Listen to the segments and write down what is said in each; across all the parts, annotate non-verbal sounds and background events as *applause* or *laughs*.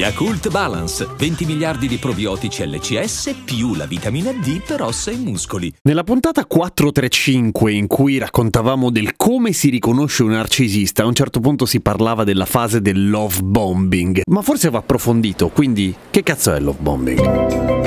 Yakult Balance, 20 miliardi di probiotici LCS più la vitamina D per ossa e muscoli. Nella puntata 435 in cui raccontavamo del come si riconosce un narcisista, a un certo punto si parlava della fase del love bombing, ma forse va approfondito, quindi che cazzo è love bombing?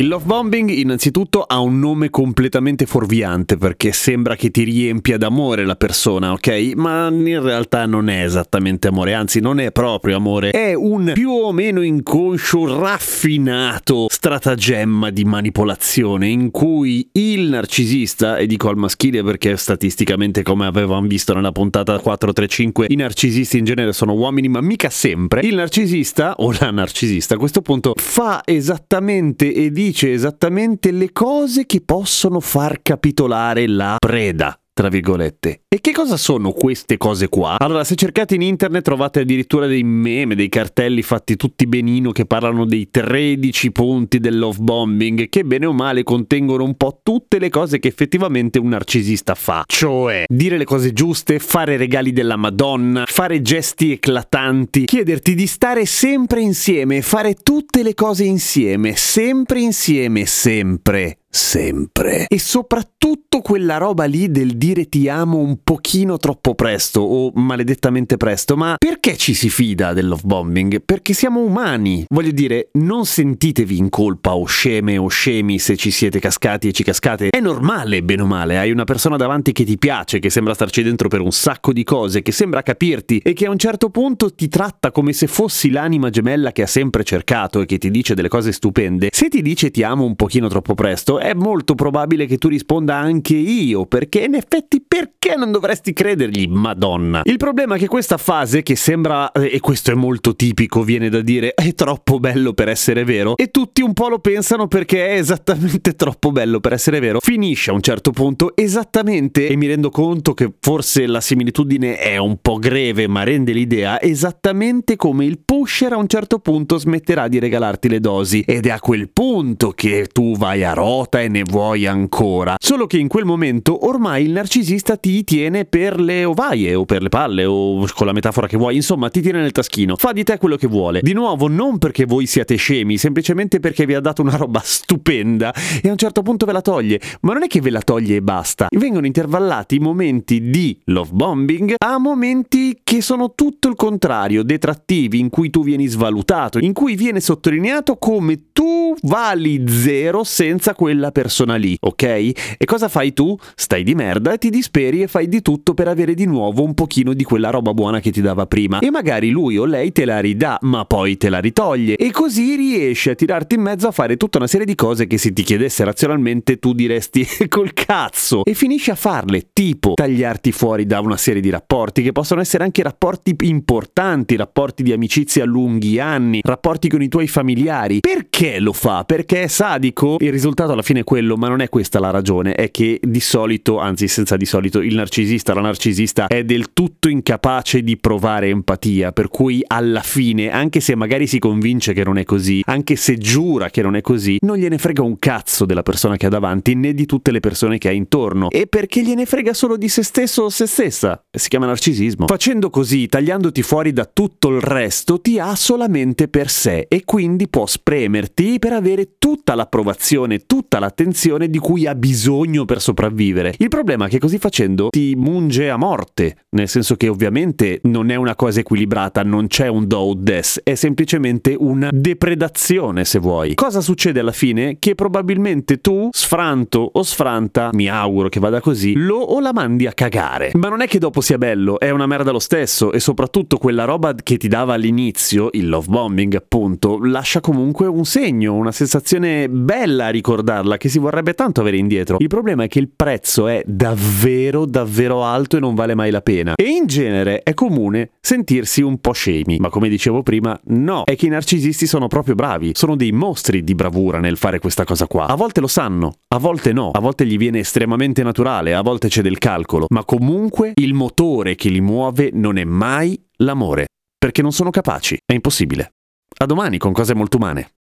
Il love bombing innanzitutto ha un nome completamente fuorviante perché sembra che ti riempia d'amore la persona, ok? Ma in realtà non è esattamente amore, anzi non è proprio amore, è un più o meno inconscio, raffinato stratagemma di manipolazione in cui il narcisista, e dico al maschile perché statisticamente come avevamo visto nella puntata 435 i narcisisti in genere sono uomini ma mica sempre, il narcisista o la narcisista a questo punto fa esattamente e dice dice esattamente le cose che possono far capitolare la preda tra virgolette. E che cosa sono queste cose qua? Allora, se cercate in internet trovate addirittura dei meme, dei cartelli fatti tutti benino che parlano dei 13 punti del love bombing, che bene o male contengono un po' tutte le cose che effettivamente un narcisista fa. Cioè, dire le cose giuste, fare regali della Madonna, fare gesti eclatanti, chiederti di stare sempre insieme, fare tutte le cose insieme, sempre insieme, sempre sempre. E soprattutto quella roba lì del dire ti amo un pochino troppo presto o maledettamente presto. Ma perché ci si fida del love bombing? Perché siamo umani. Voglio dire, non sentitevi in colpa o sceme o scemi se ci siete cascati e ci cascate. È normale, bene o male. Hai una persona davanti che ti piace, che sembra starci dentro per un sacco di cose, che sembra capirti e che a un certo punto ti tratta come se fossi l'anima gemella che ha sempre cercato e che ti dice delle cose stupende. Se ti dice ti amo un pochino troppo presto, è molto probabile che tu risponda anche io, perché in effetti perché non dovresti credergli, madonna? Il problema è che questa fase, che sembra, eh, e questo è molto tipico, viene da dire, è troppo bello per essere vero, e tutti un po' lo pensano perché è esattamente *laughs* troppo bello per essere vero, finisce a un certo punto esattamente, e mi rendo conto che forse la similitudine è un po' greve, ma rende l'idea, esattamente come il pusher a un certo punto smetterà di regalarti le dosi, ed è a quel punto che tu vai a rota e ne vuoi ancora. Solo che in quel momento ormai il narcisista ti tiene per le ovaie o per le palle o con la metafora che vuoi, insomma ti tiene nel taschino. Fa di te quello che vuole. Di nuovo, non perché voi siate scemi, semplicemente perché vi ha dato una roba stupenda e a un certo punto ve la toglie. Ma non è che ve la toglie e basta. Vengono intervallati momenti di love bombing a momenti che sono tutto il contrario, detrattivi, in cui tu vieni svalutato, in cui viene sottolineato come tu vali zero senza quella persona lì, ok? E cosa fai tu? Stai di merda ti disperi e fai di tutto per avere di nuovo un pochino di quella roba buona che ti dava prima. E magari lui o lei te la ridà, ma poi te la ritoglie. E così riesci a tirarti in mezzo a fare tutta una serie di cose che se ti chiedesse razionalmente tu diresti *laughs* col cazzo. E finisci a farle, tipo tagliarti fuori da una serie di rapporti che possono essere anche rapporti importanti, rapporti di amicizia a lunghi anni, rapporti con i tuoi familiari. Perché lo fa? Perché è sadico? Il risultato alla fine fine quello, ma non è questa la ragione, è che di solito, anzi senza di solito, il narcisista, la narcisista è del tutto incapace di provare empatia, per cui alla fine, anche se magari si convince che non è così, anche se giura che non è così, non gliene frega un cazzo della persona che ha davanti né di tutte le persone che ha intorno. E perché gliene frega solo di se stesso o se stessa? Si chiama narcisismo. Facendo così, tagliandoti fuori da tutto il resto, ti ha solamente per sé e quindi può spremerti per avere tutta l'approvazione, tutta l'attenzione di cui ha bisogno per sopravvivere. Il problema è che così facendo ti munge a morte, nel senso che ovviamente non è una cosa equilibrata, non c'è un do o des, è semplicemente una depredazione se vuoi. Cosa succede alla fine? Che probabilmente tu, sfranto o sfranta, mi auguro che vada così, lo o la mandi a cagare. Ma non è che dopo sia bello, è una merda lo stesso e soprattutto quella roba che ti dava all'inizio, il love bombing appunto, lascia comunque un segno, una sensazione bella a ricordarla, che si vorrebbe tanto avere indietro. Il problema è che il prezzo è davvero, davvero alto e non vale mai la pena. E in genere è comune sentirsi un po' scemi. Ma come dicevo prima, no, è che i narcisisti sono proprio bravi, sono dei mostri di bravura nel fare questa cosa qua. A volte lo sanno, a volte no, a volte gli viene estremamente naturale, a volte c'è del calcolo, ma comunque il motore che li muove non è mai l'amore, perché non sono capaci, è impossibile. A domani con cose molto umane.